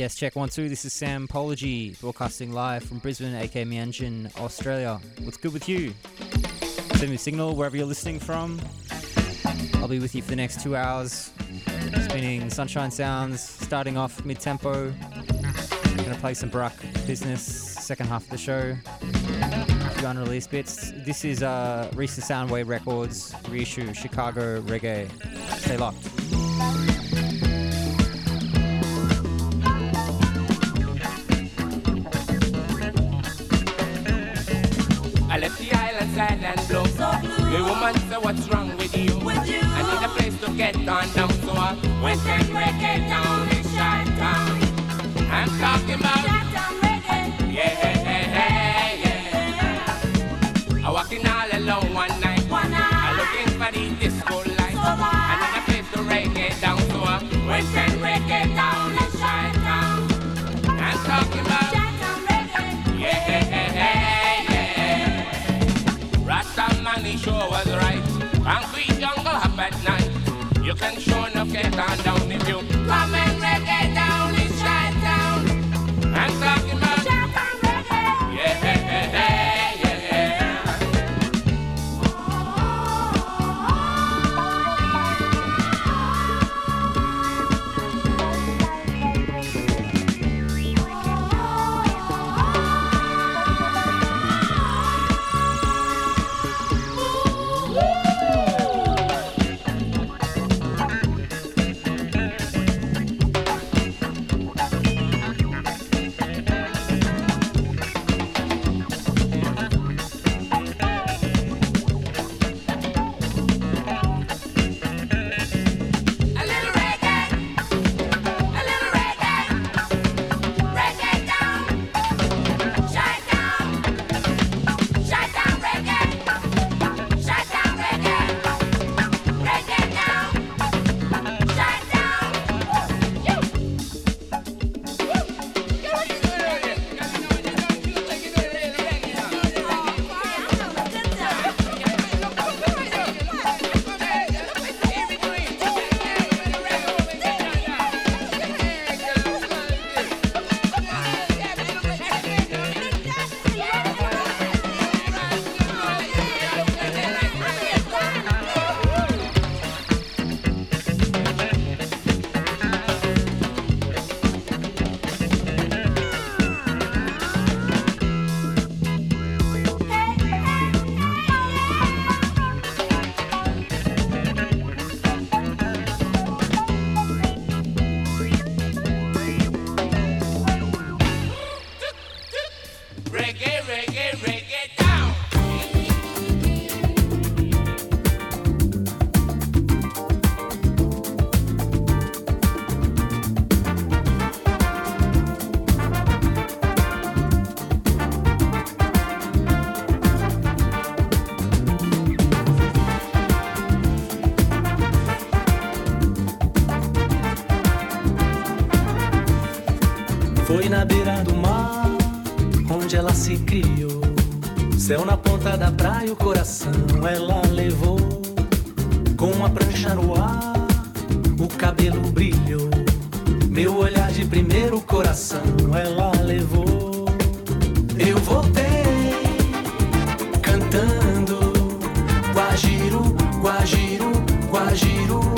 Yes, check one, two. This is Sampology, broadcasting live from Brisbane, aka Mianjin, Australia. What's good with you? Send me a signal wherever you're listening from. I'll be with you for the next two hours, spinning sunshine sounds, starting off mid tempo. Gonna play some Bruck business, second half of the show. A few unreleased bits. This is uh, recent Soundwave Records reissue Chicago Reggae. Stay locked. The woman say, what's wrong with you? With you. I need a place to get on down. So I went and reggae down can sure enough get on down if you come se criou. Céu na ponta da praia, o coração ela levou. Com uma prancha no ar, o cabelo brilhou. Meu olhar de primeiro coração ela levou. Eu voltei cantando Guajiro, Guajiro, Guajiro.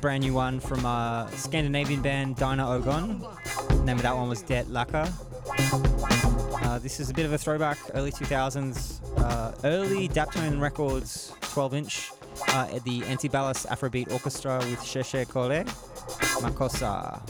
brand new one from a Scandinavian band Dina Ögon. The name of that one was Det Laka. Uh, this is a bit of a throwback, early 2000s, uh, early Daptone Records 12 inch uh, at the Antibalas Afrobeat Orchestra with Sheshe Kole Makosa.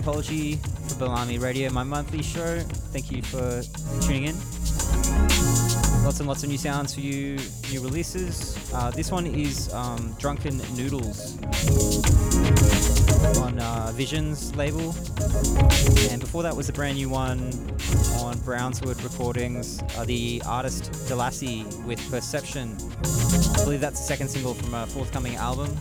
Sampology for Balamii Radio, my monthly show. Thank you for tuning in. Lots and lots of new sounds for you, new releases. Uh, this one is um, Drunken Noodles on uh, Visions label. And before that was a brand new one on Brownswood Recordings, uh, the artist Delassie with Perception. I believe that's the second single from a forthcoming album.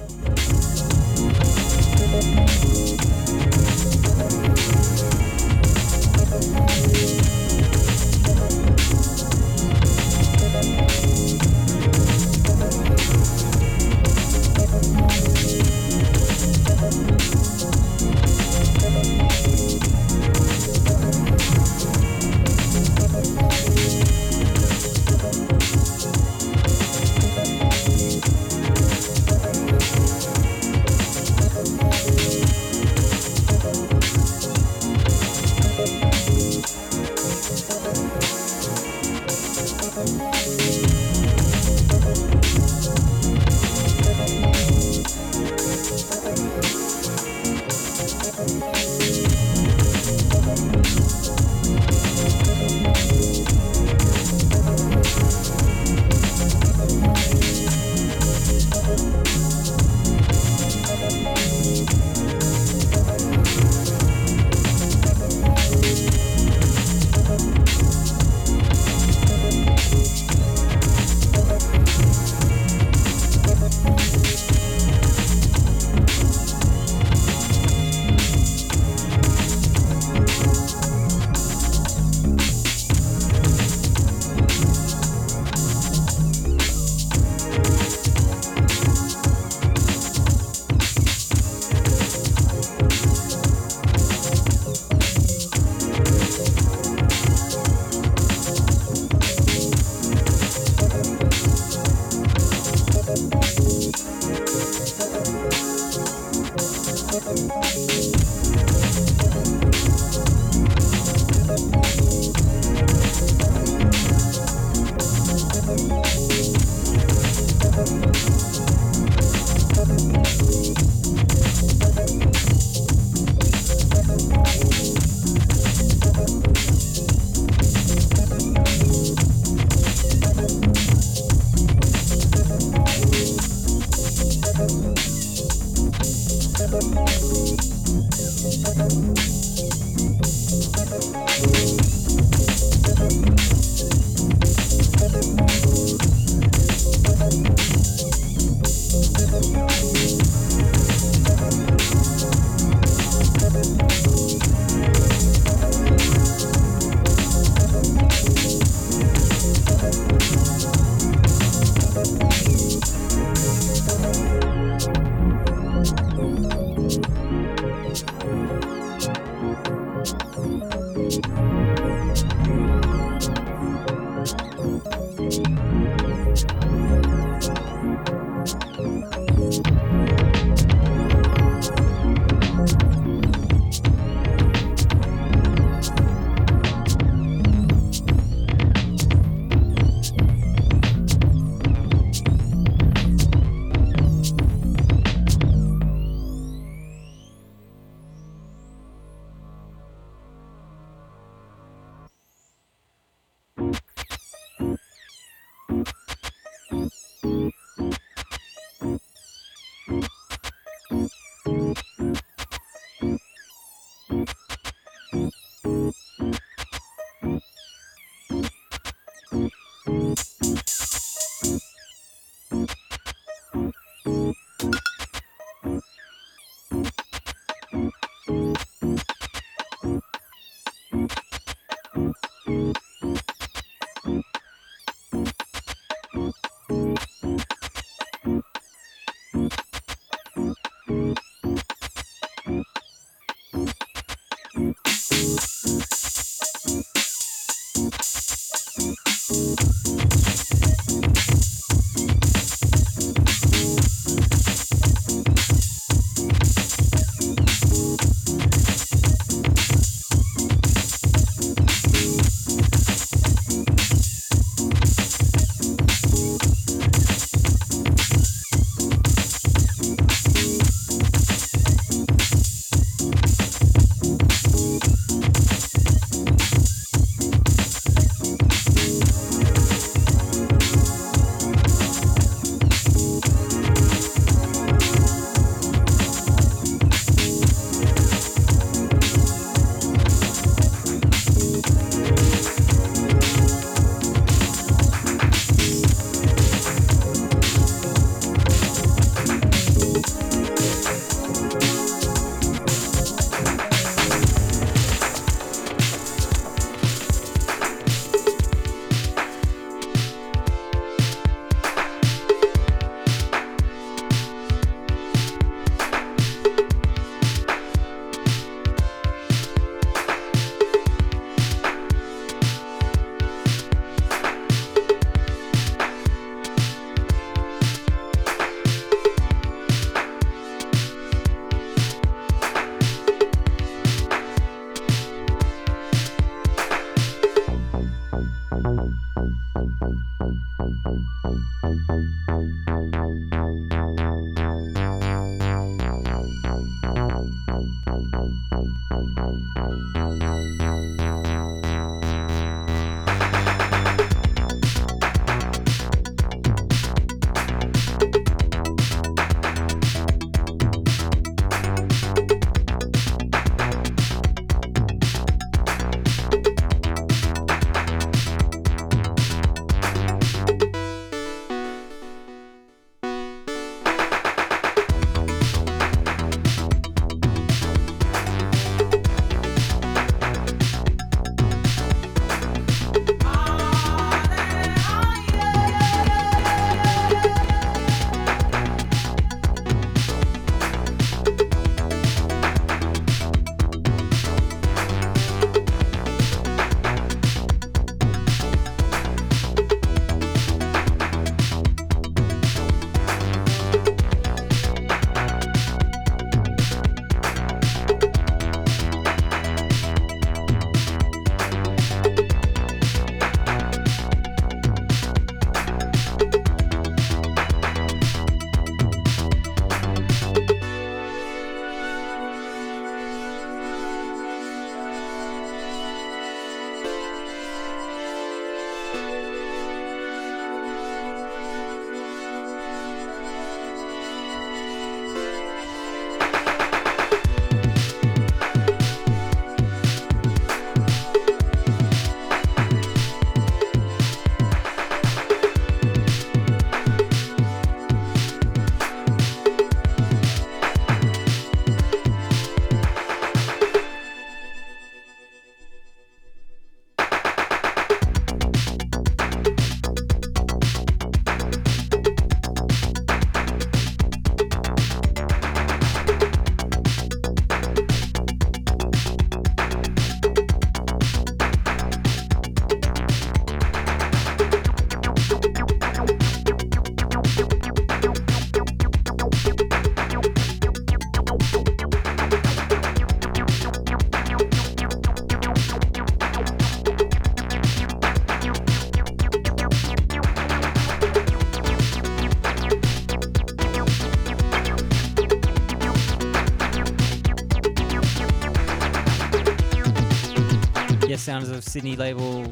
Sounds of Sydney label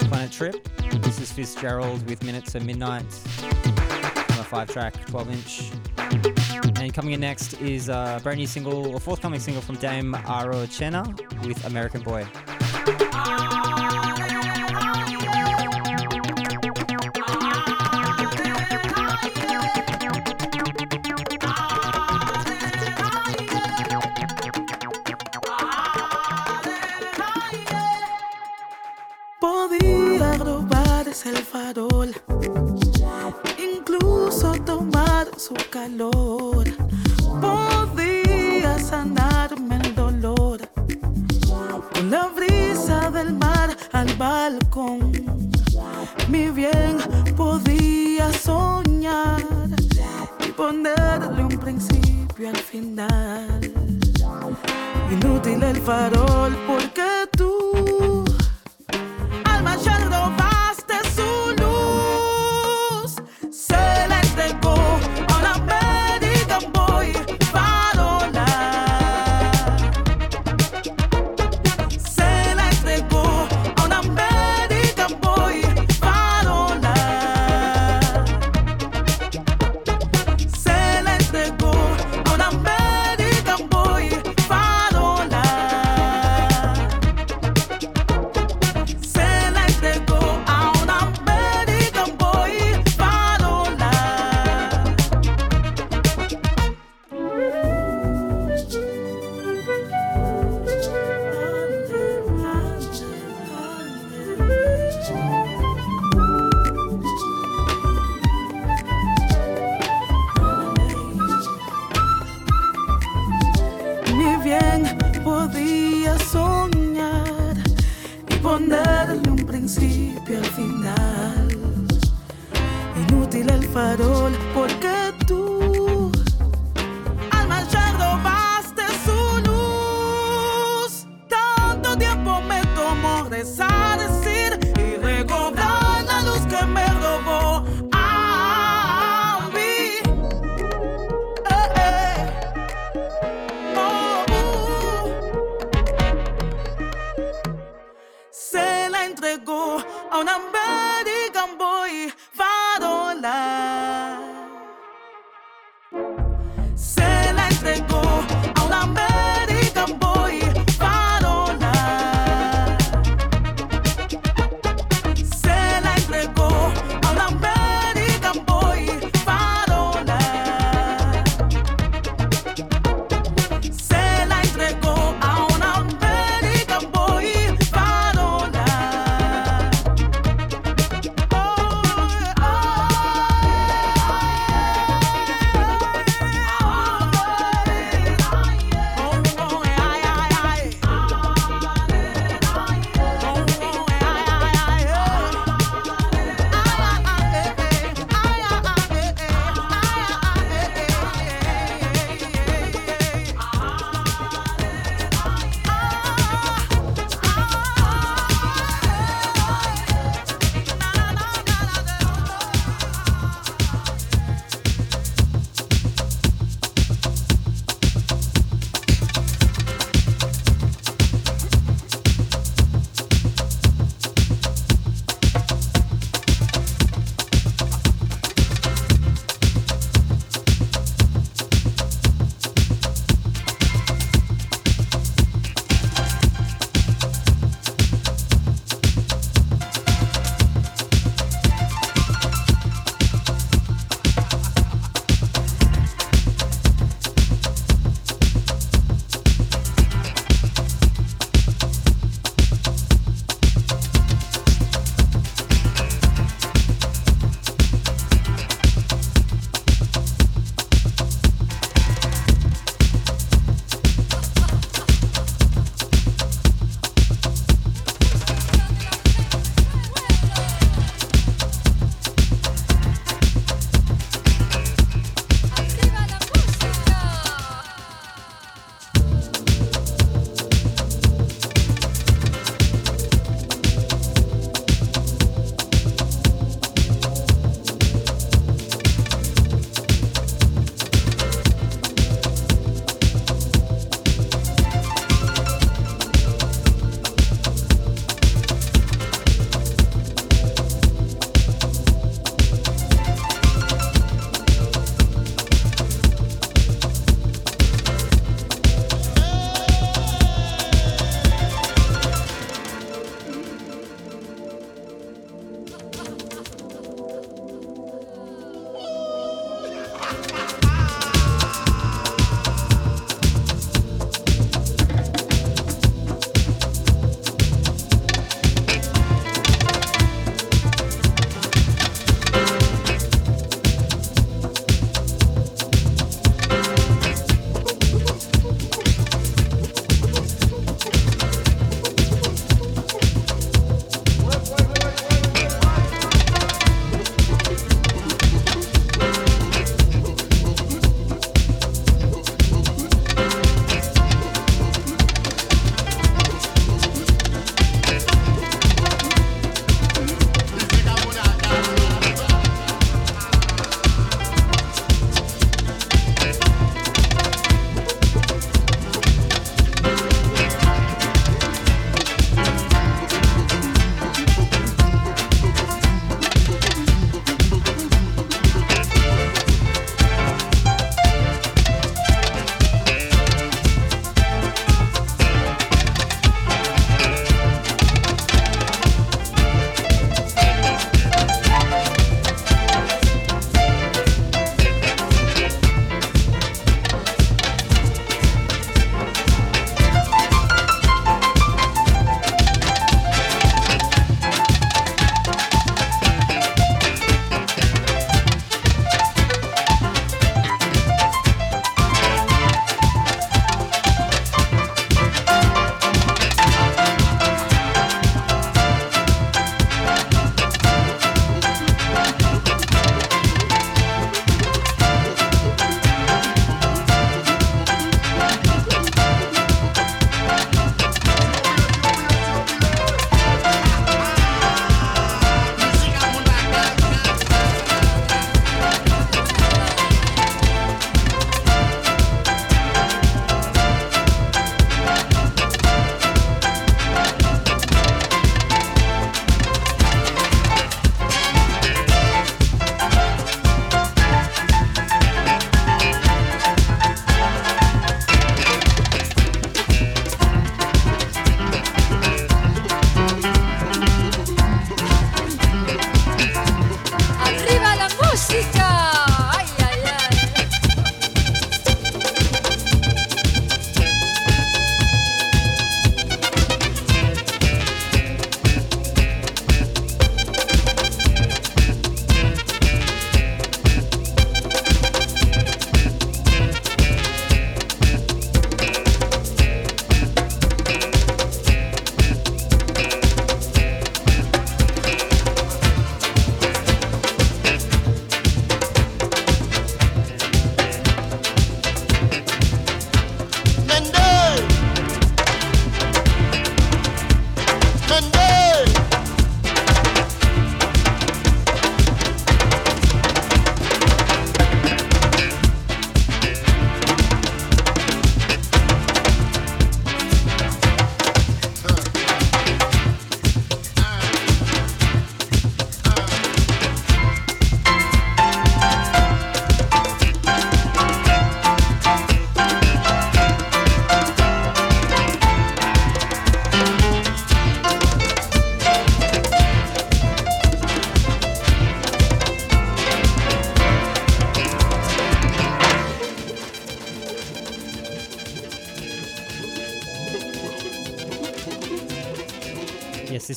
Planet Trip. This is Fitzgerald with Minutes of Midnight on a five track, 12 inch. And coming in next is a brand new single, or forthcoming single from Dame Aro Chena with American Boy. Podía sanarme el dolor con la brisa del mar al balcón. Mi bien podía soñar y ponerle un principio al final. Inútil el farol porque tú al marchar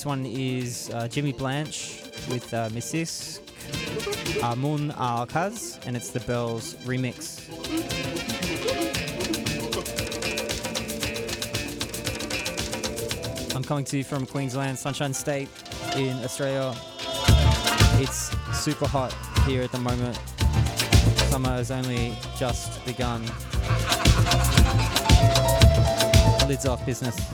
one is uh, Jimmy Blanche with uh, Missis Amun Alkaz, and it's the Bells remix. I'm coming to you from Queensland, Sunshine State in Australia. It's super hot here at the moment. Summer has only just begun. Lids off business.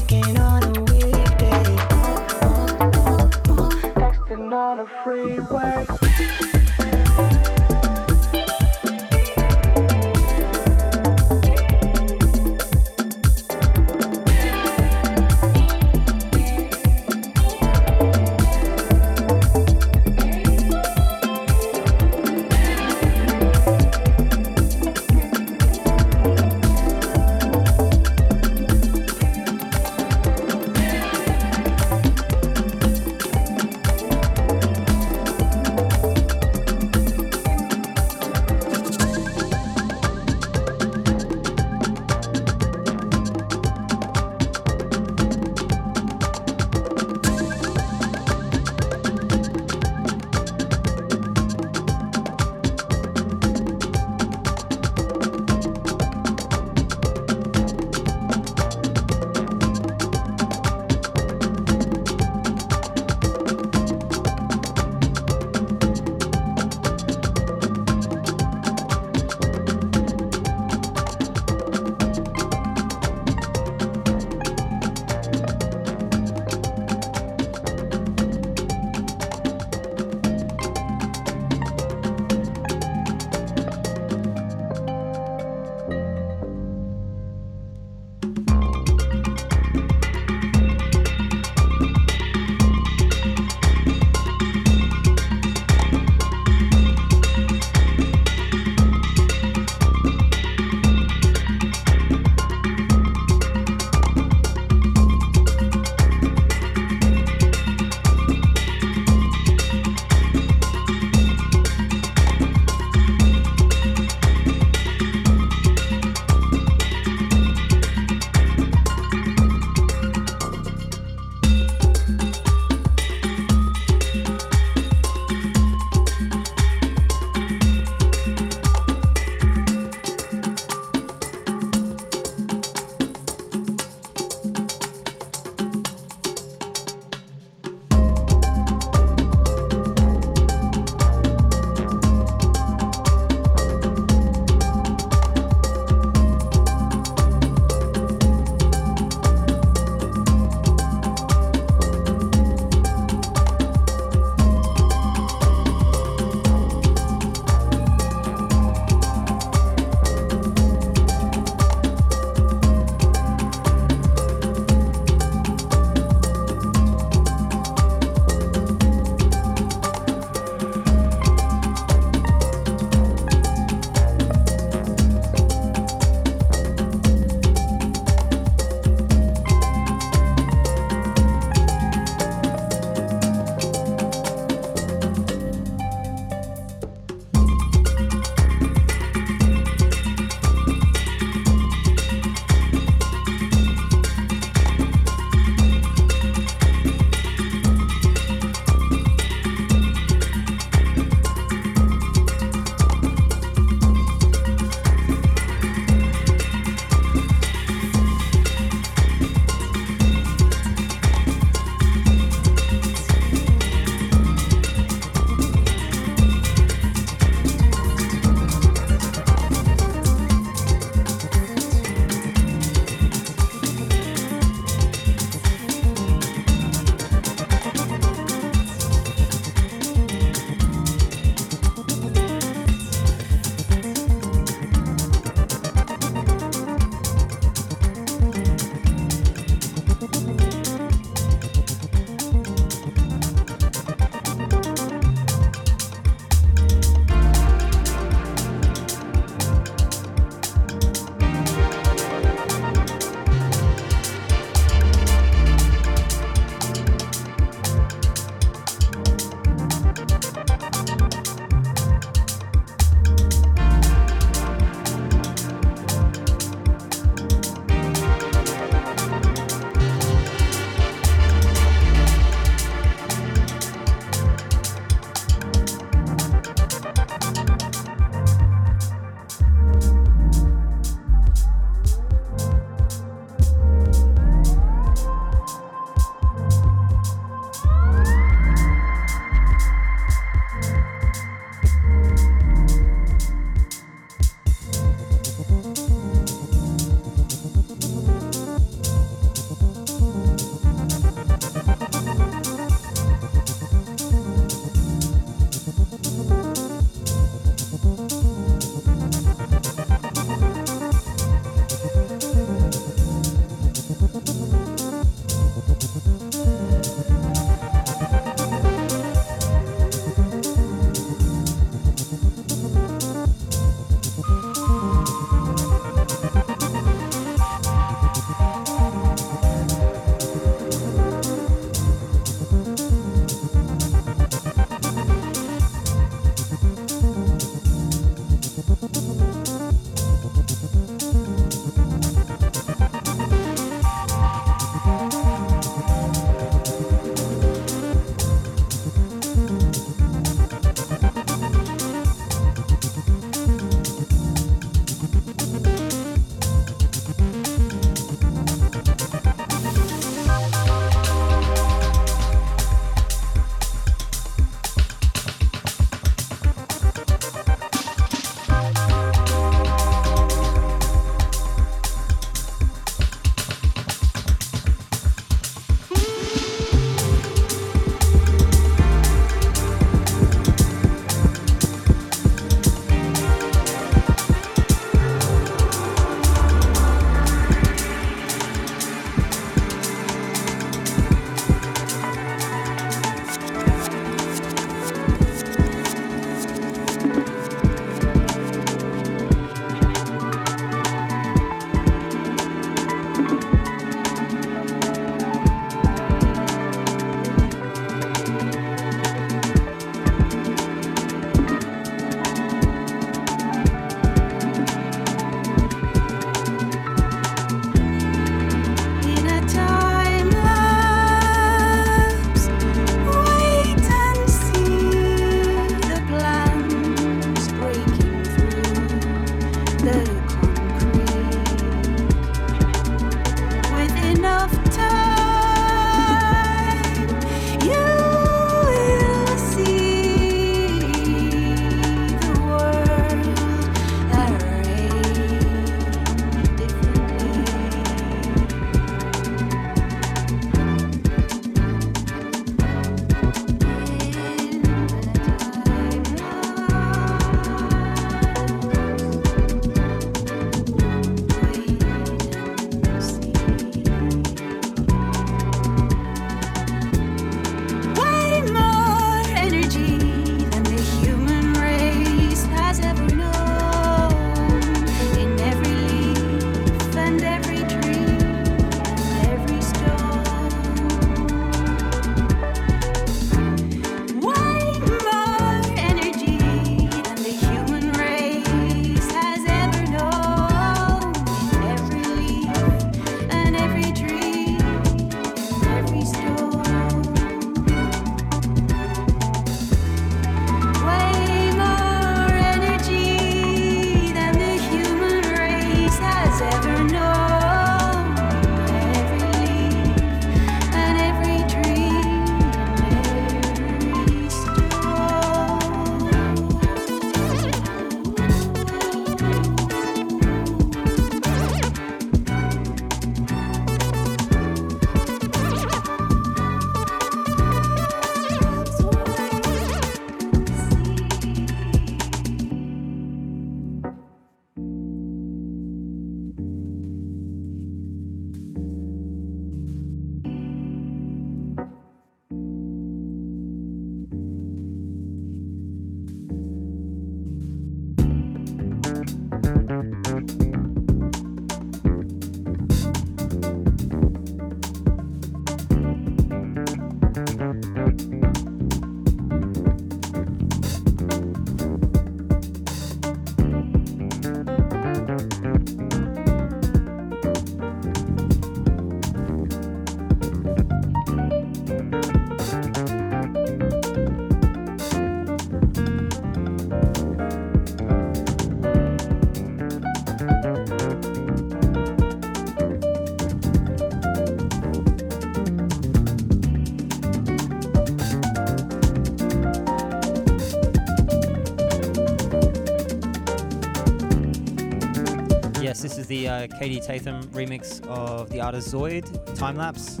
Uh, Katie Tatham remix of the artist Zoid Time Lapse.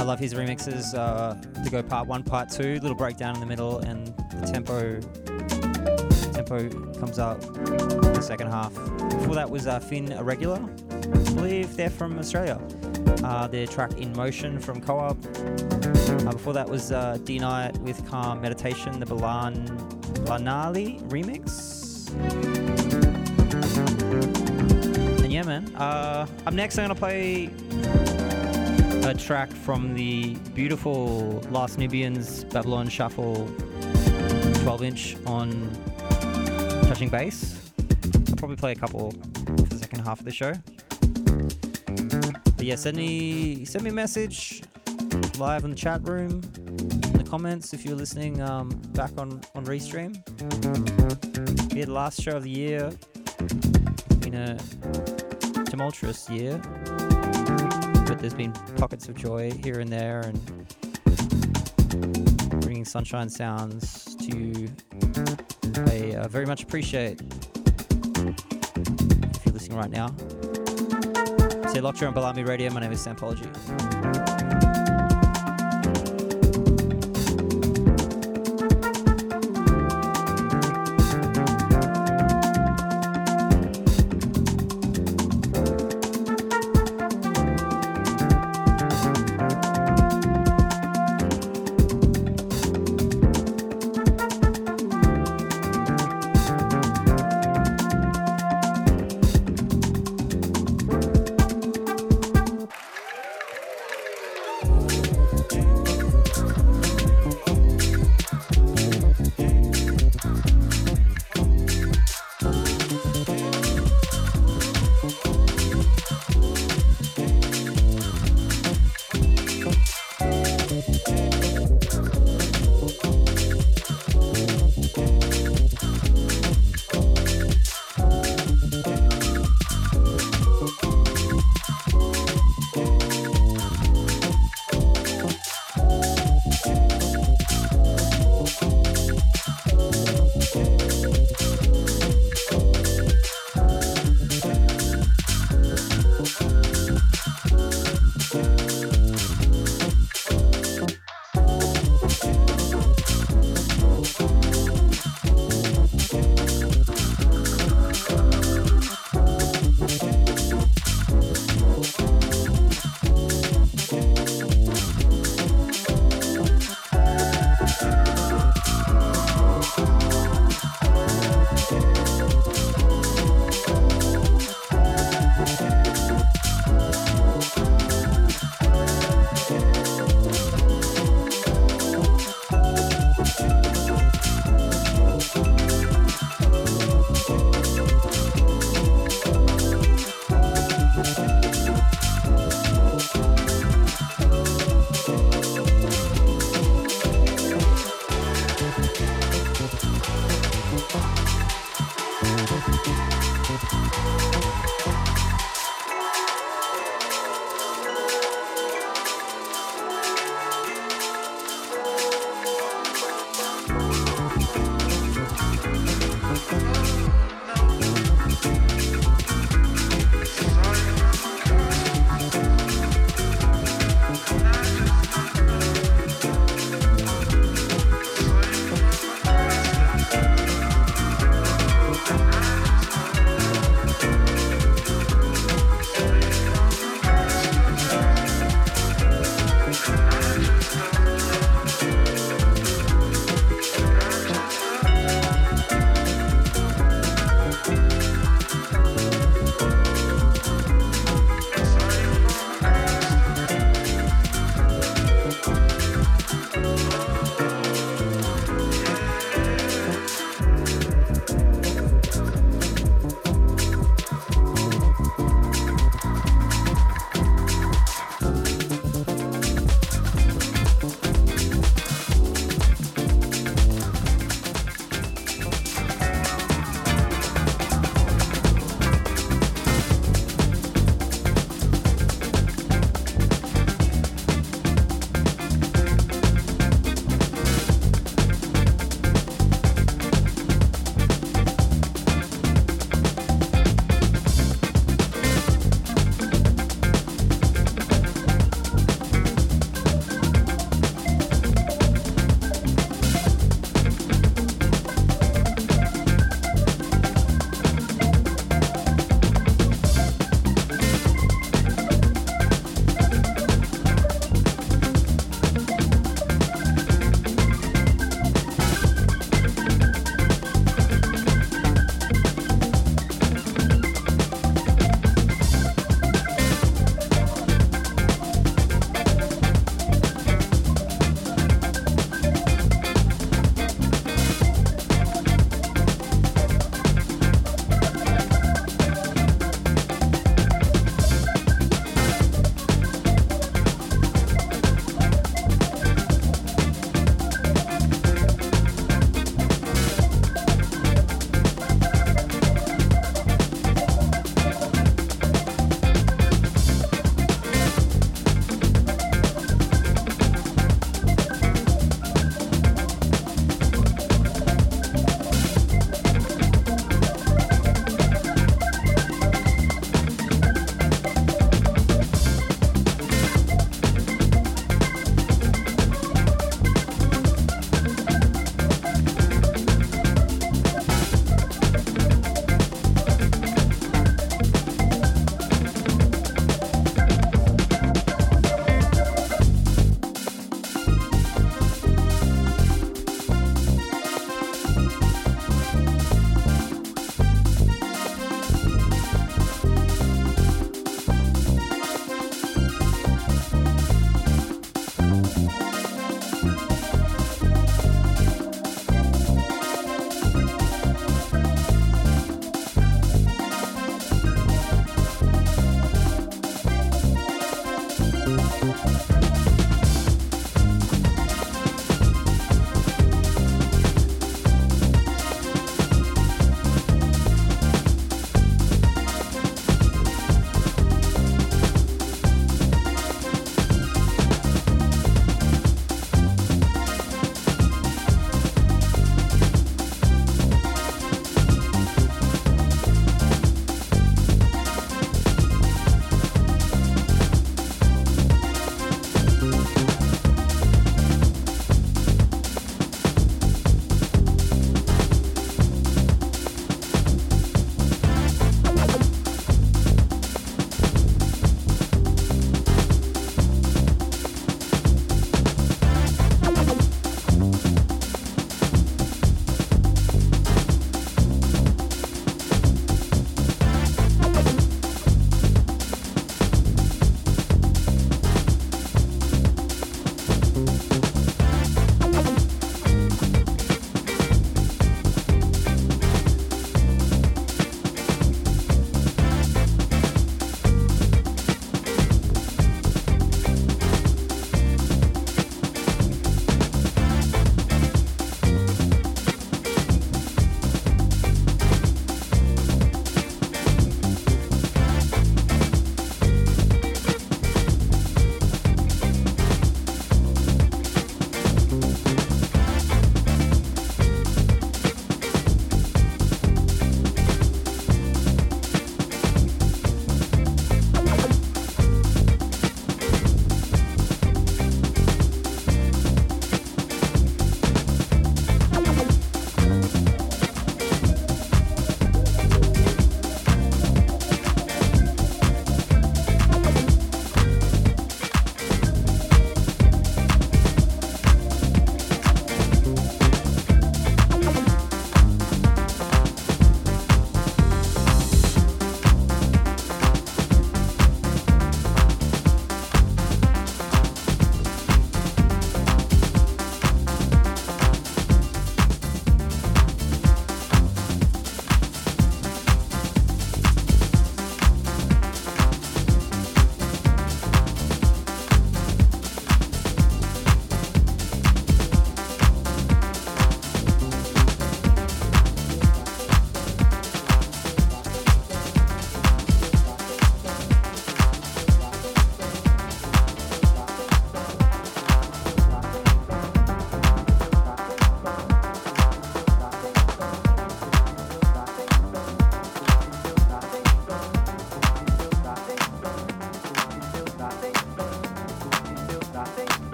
I love his remixes. Uh, to go part one, part two, little breakdown in the middle, and the tempo tempo comes up in the second half. Before that was uh, Finn Irregular. I believe they're from Australia. Uh, their track In Motion from Co-op. Uh, before that was uh, D Night with Calm Meditation, the Balan Lanali remix. Uh, up next, I'm gonna play a track from the beautiful Last Nubians Babylon Shuffle 12 inch on touching bass. I'll probably play a couple for the second half of the show. But yeah, send me send me a message live in the chat room, in the comments if you're listening um, back on on Restream. had the last show of the year. Been a tumultuous year, but there's been pockets of joy here and there, and bringing sunshine sounds to you. I uh, very much appreciate if you're listening right now. Say Lockjaw on Balamii Radio. My name is Sampology.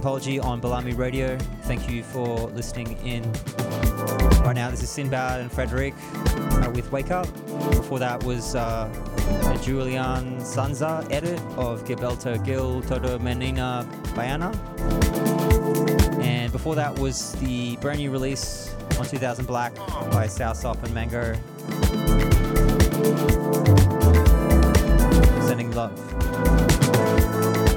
Sampology on Balamii Radio. Thank you for listening in. Right now, this is Sinbad and Frederic uh, with Wake Up. Before that was uh, a Julian Sanza edit of Gilberto Gil Toda Menina Baiana. And before that was the brand new release on 2000 Black by Southsop and Mango. Sending love.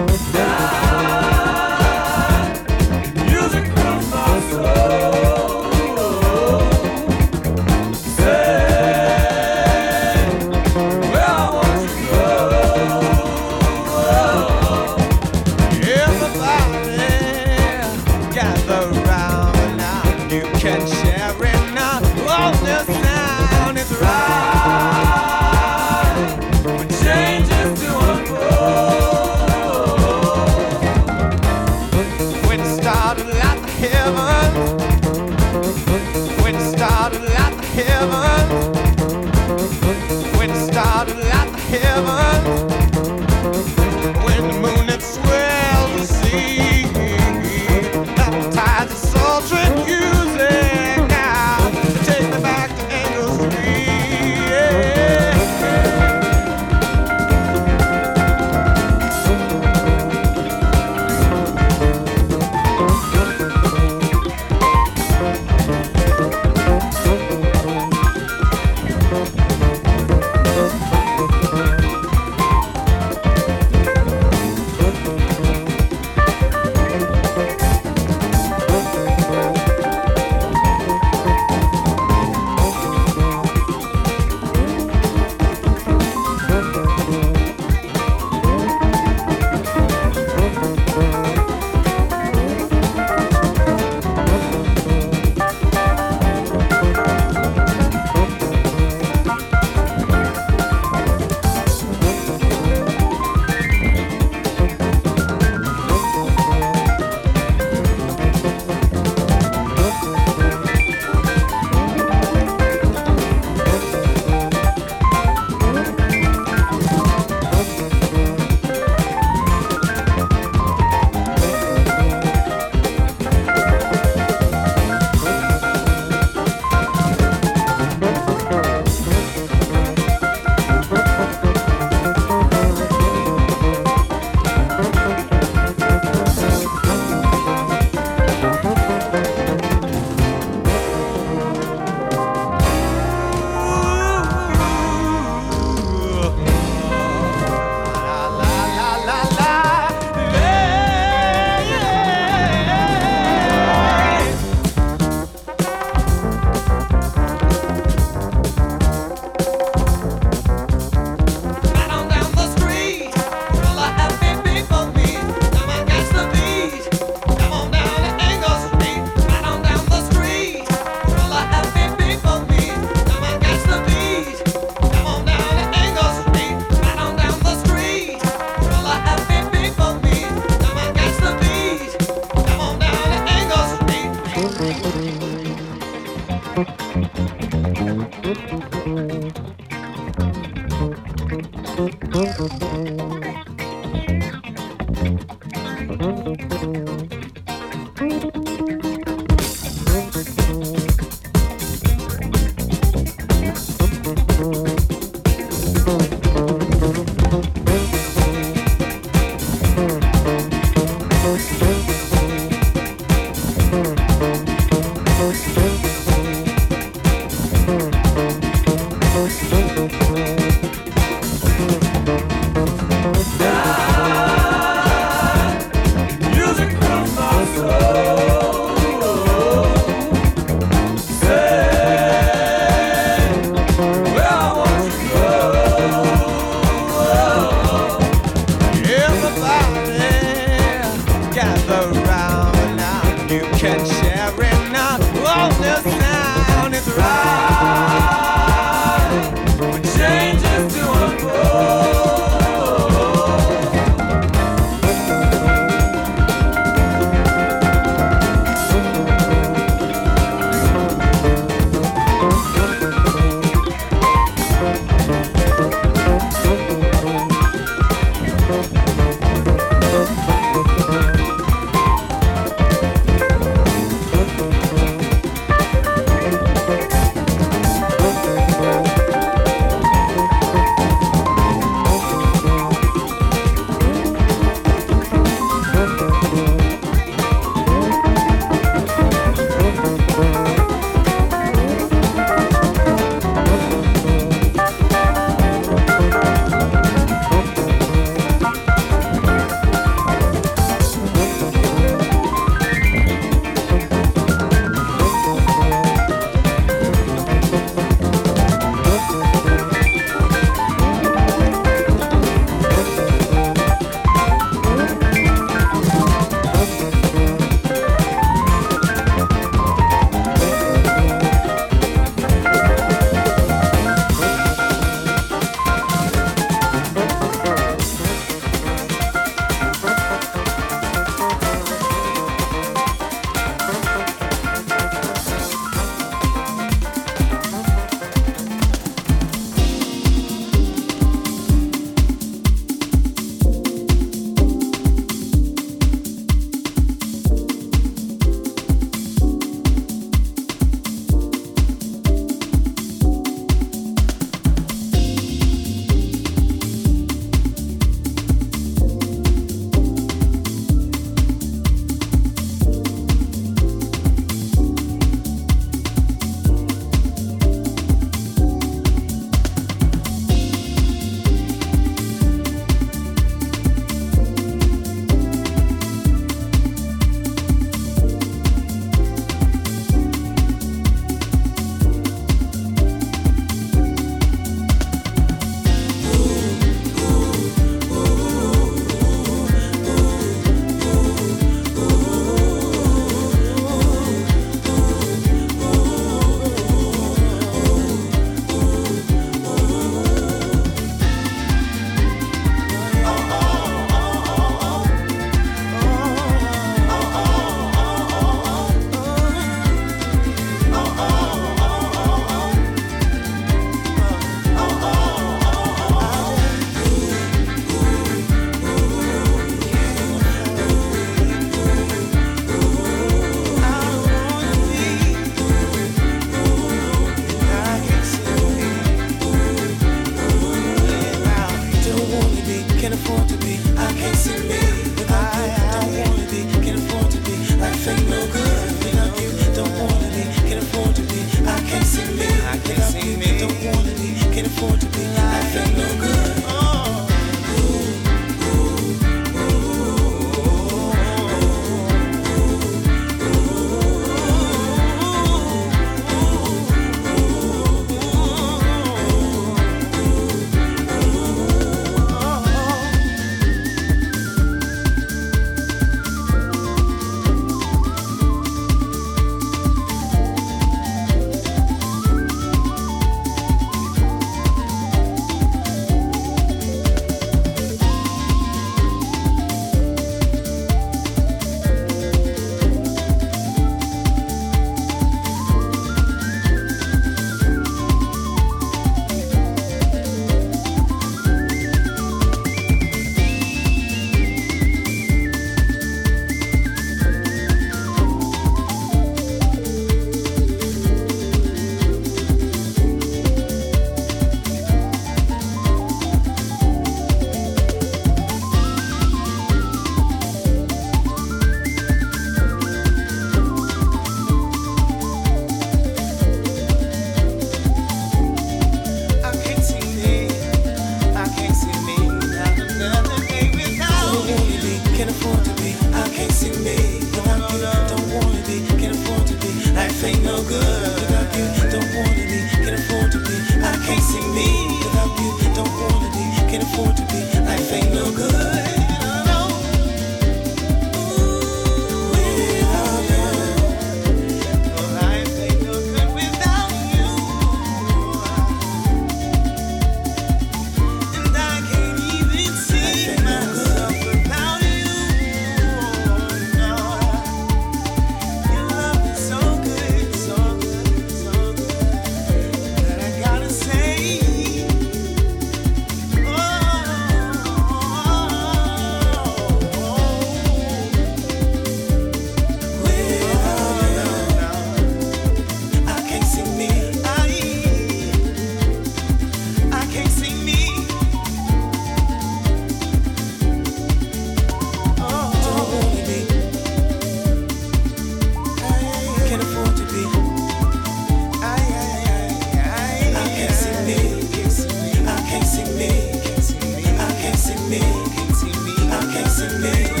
me. I can't see me.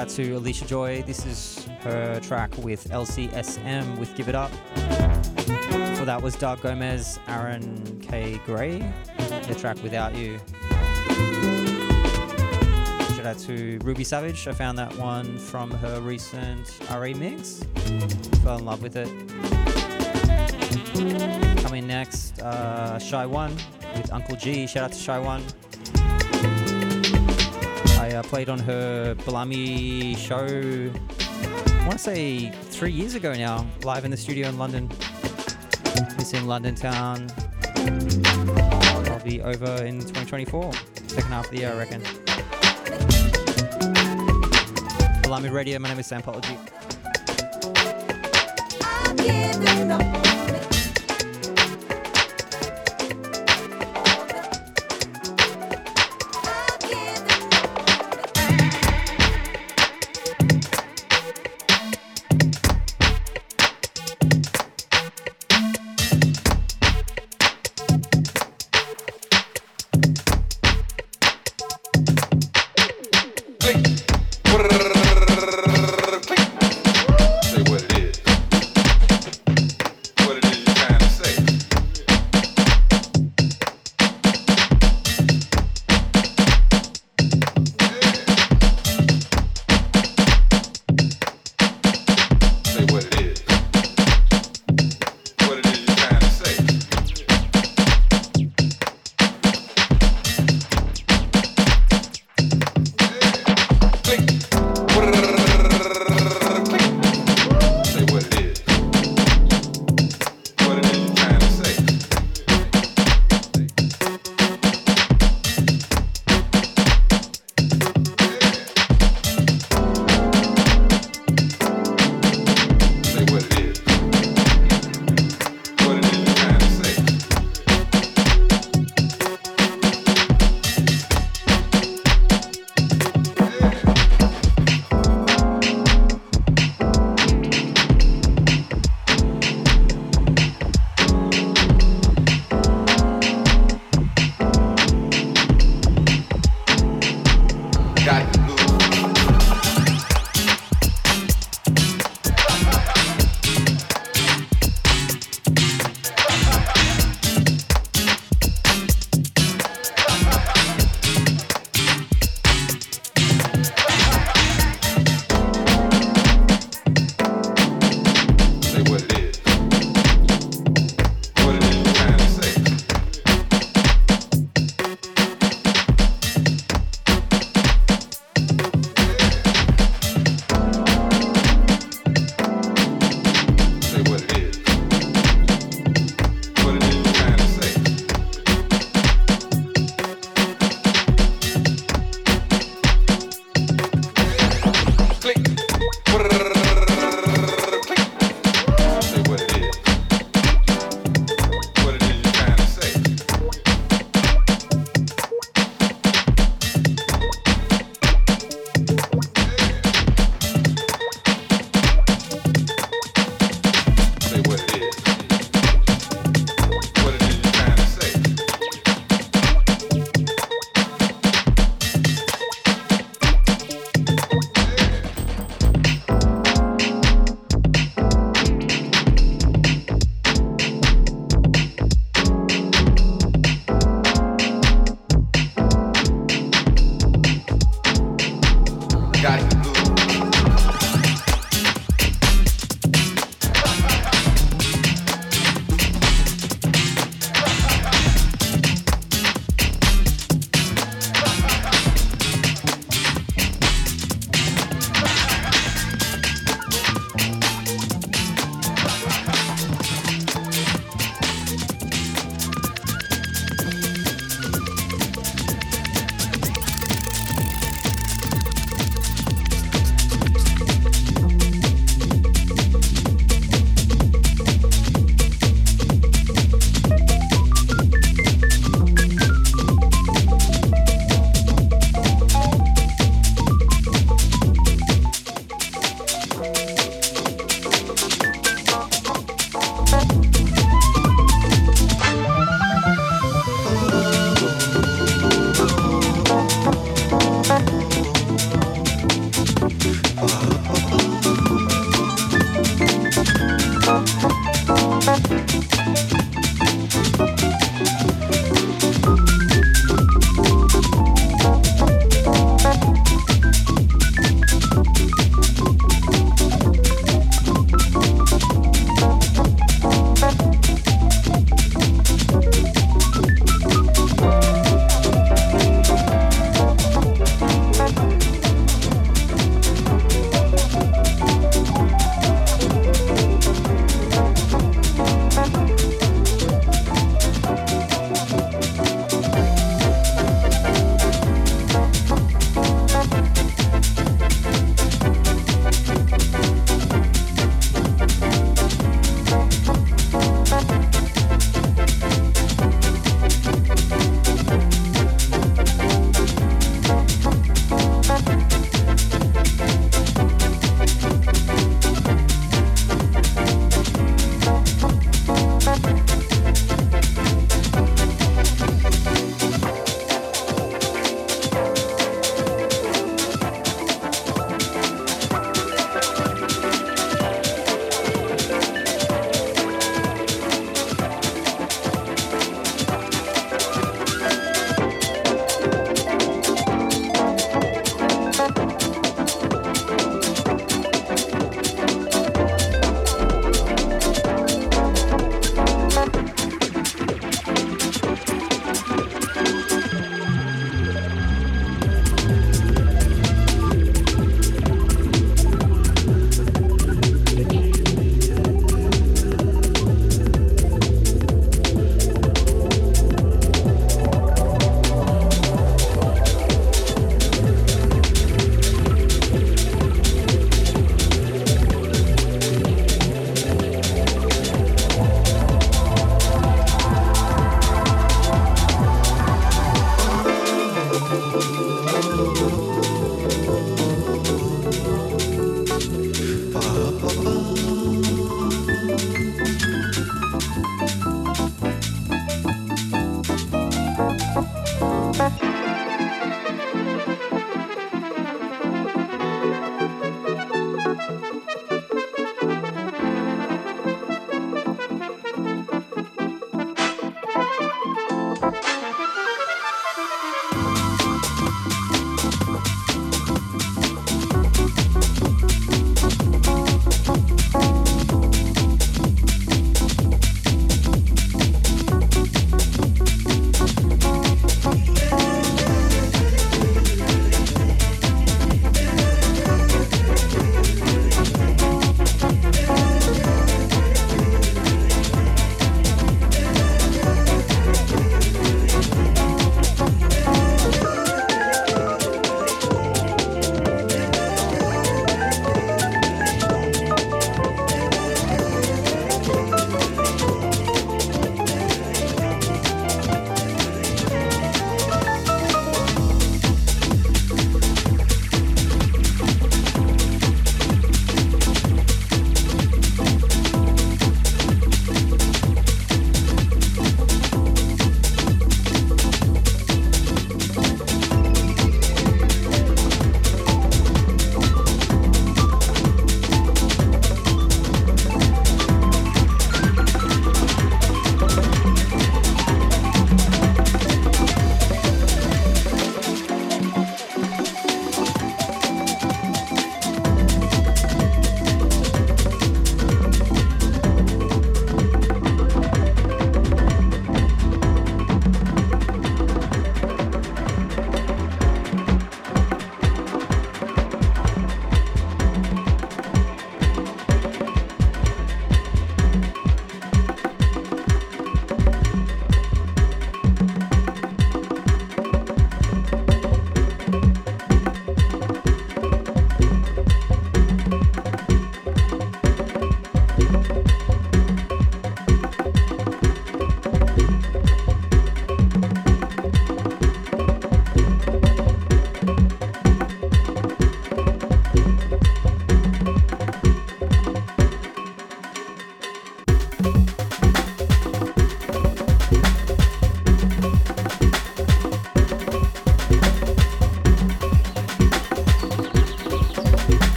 Out to Alicia Joy. This is her track with LCSM with Give It Up. Before that was Doug Gomez, Aaron K. Gray, the track Without You. Shout out to Ruby Savage. I found that one from her recent RE mix. Fell in love with it. Coming next, uh, Shy One with Uncle G. Shout out to Shy One. I played on her Balamii show, I want to say three years ago now, live in the studio in London. It's in London town. I'll be over in 2024, second half of the year, I reckon. Balamii Radio, my name is Sampology.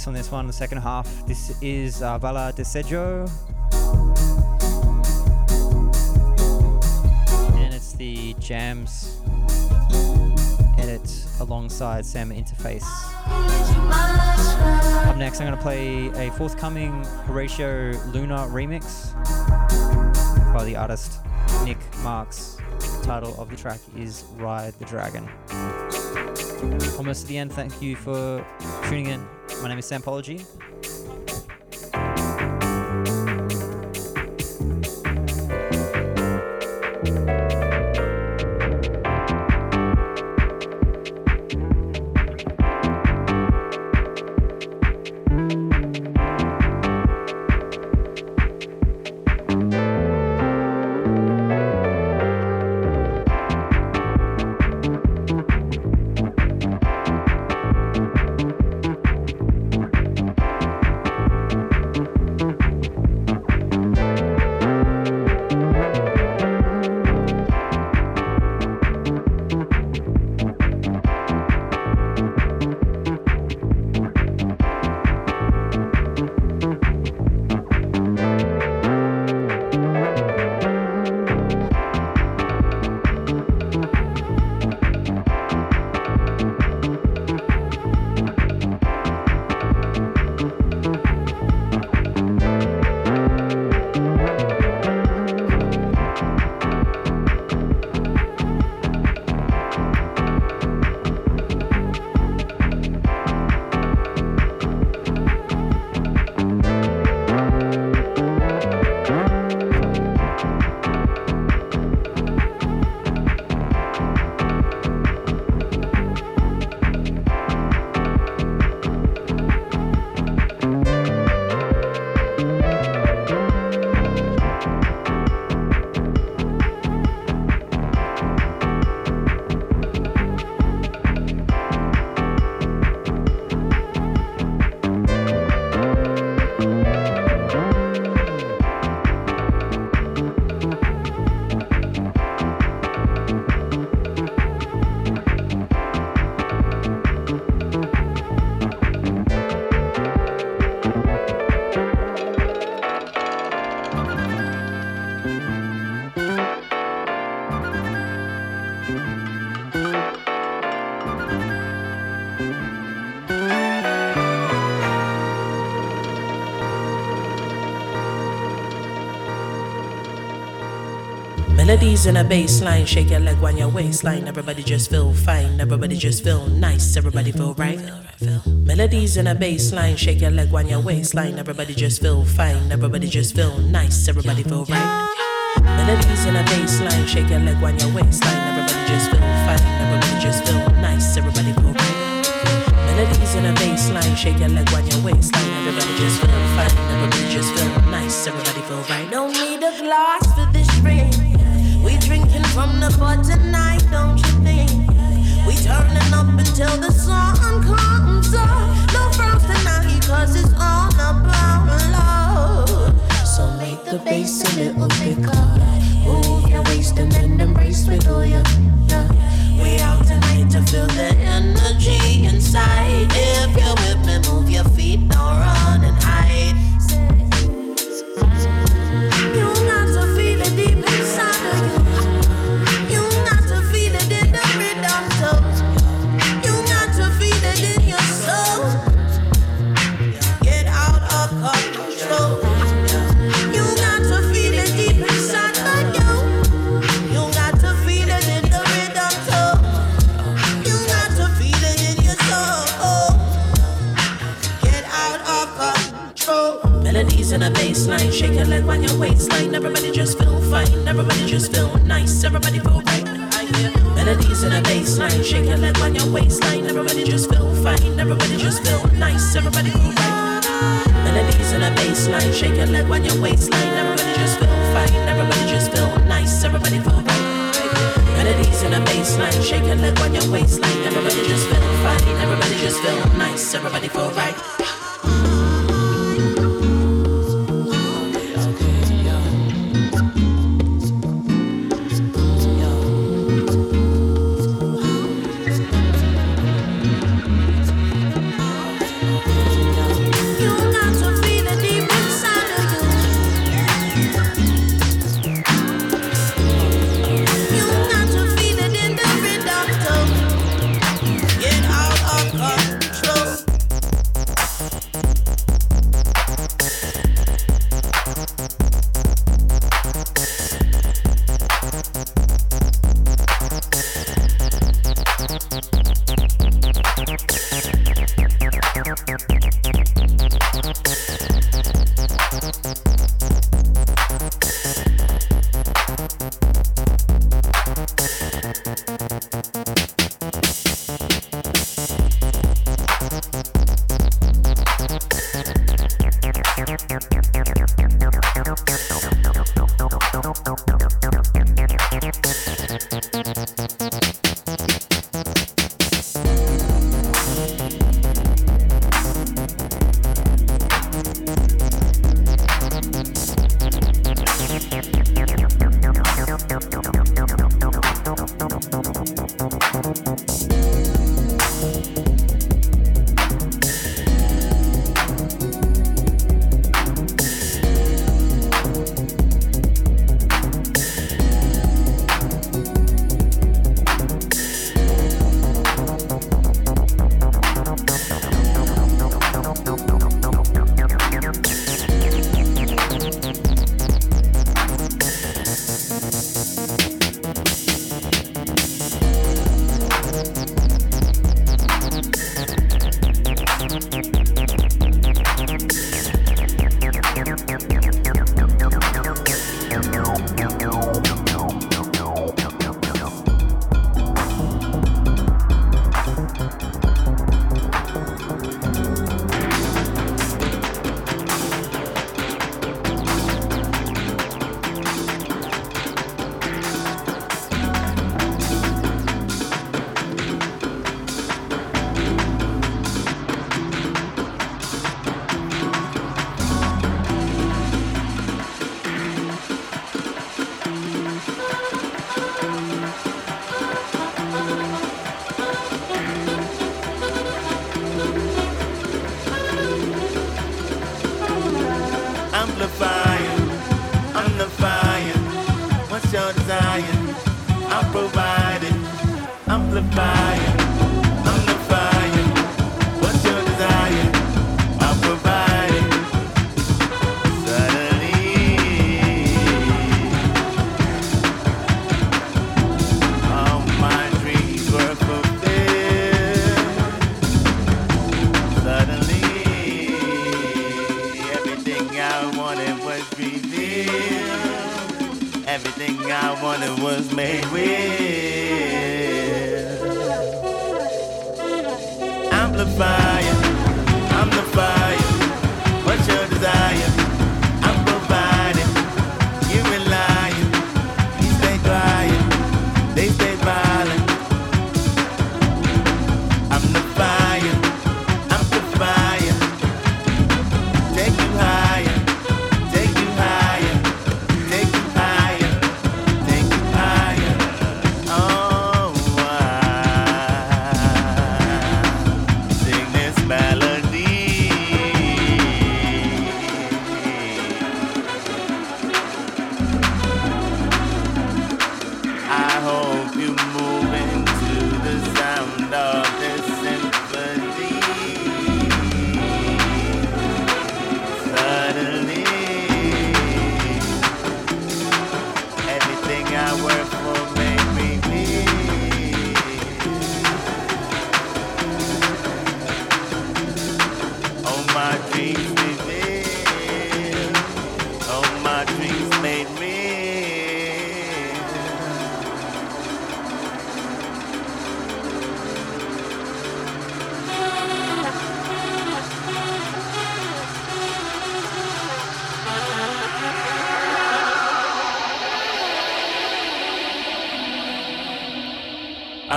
bass on this one, the second half. This is uh, Bala Desejo. And it's the Jams edit alongside Sam Interface. Up next, I'm going to play a forthcoming Horatio Luna remix by the artist Nick Marks. The title of the track is Ride the Dragon. Almost at the end, thank you for tuning in. My name is Sampology. In a bass line, shake your leg when your waistline. Everybody just feel fine, everybody just feel nice, everybody feel right. Melodies in a bass line, shake your leg when your waistline. Everybody just feel fine, everybody just feel nice, everybody feel right. Melodies in a bass line, shake your leg when your waistline. Everybody just feel fine, everybody just feel nice, everybody feel right. Melodies in a bass line, shake your leg when your waistline. Everybody just feel fine, everybody just feel nice, everybody feel right. Don't need a glass for this from the pot tonight, don't you think? We turning up until the sun comes up. No frogs tonight, cause it's all about love. So make the bass a little thicker. Move your waist and then embrace with all your. Yeah. We out tonight to feel the energy inside. If you're with me, move your feet, don't run and hide. Line, shake your leg when. Everybody just feel fine, everybody just feel nice, everybody feel right. Melodies in a bass line, shake your leg when your waistline. Everybody just feel fine, everybody just feel nice, everybody feel right. Melodies in a bass line, shake your leg when your waistline. Everybody just feel fine, everybody just feel nice, everybody feel right. Melodies in a bass line, shake your leg when your waistline. Everybody just feel fine, everybody just feel nice, everybody feel right.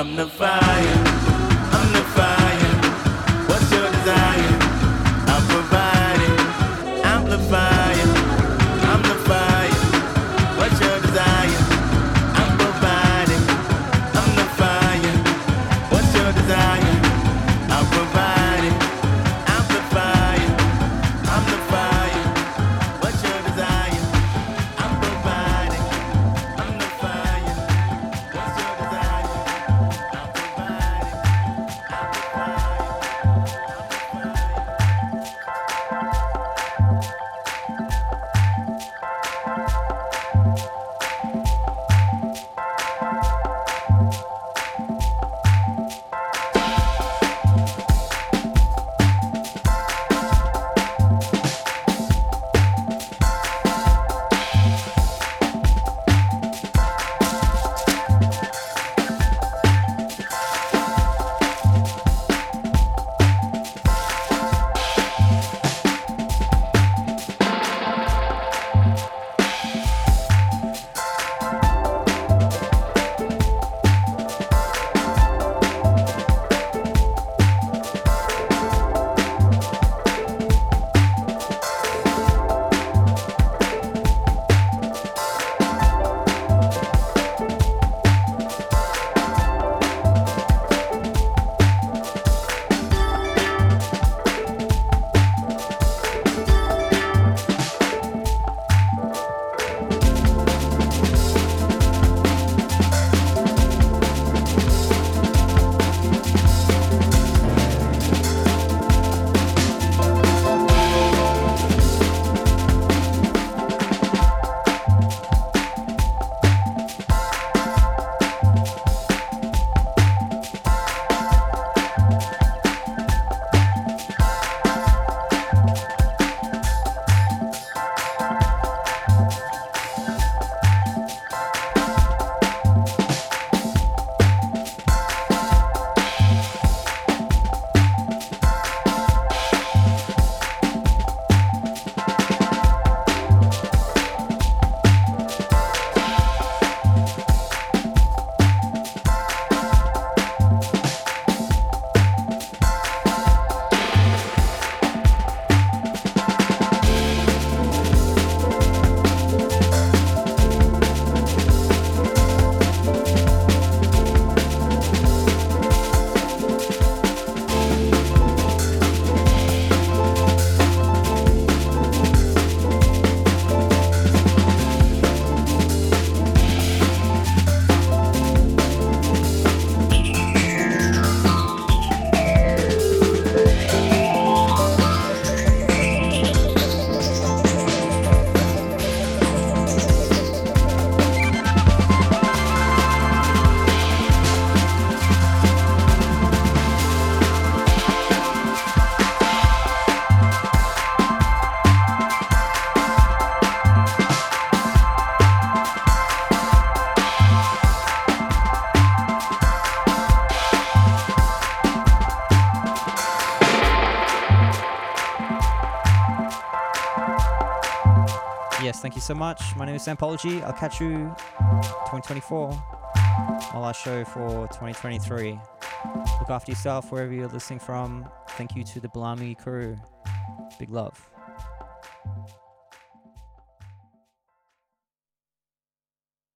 I'm the so much. My name is Sampology. I'll catch you 2024. My last show for 2023. Look after yourself wherever you're listening from. Thank you to the Balamii crew. Big love.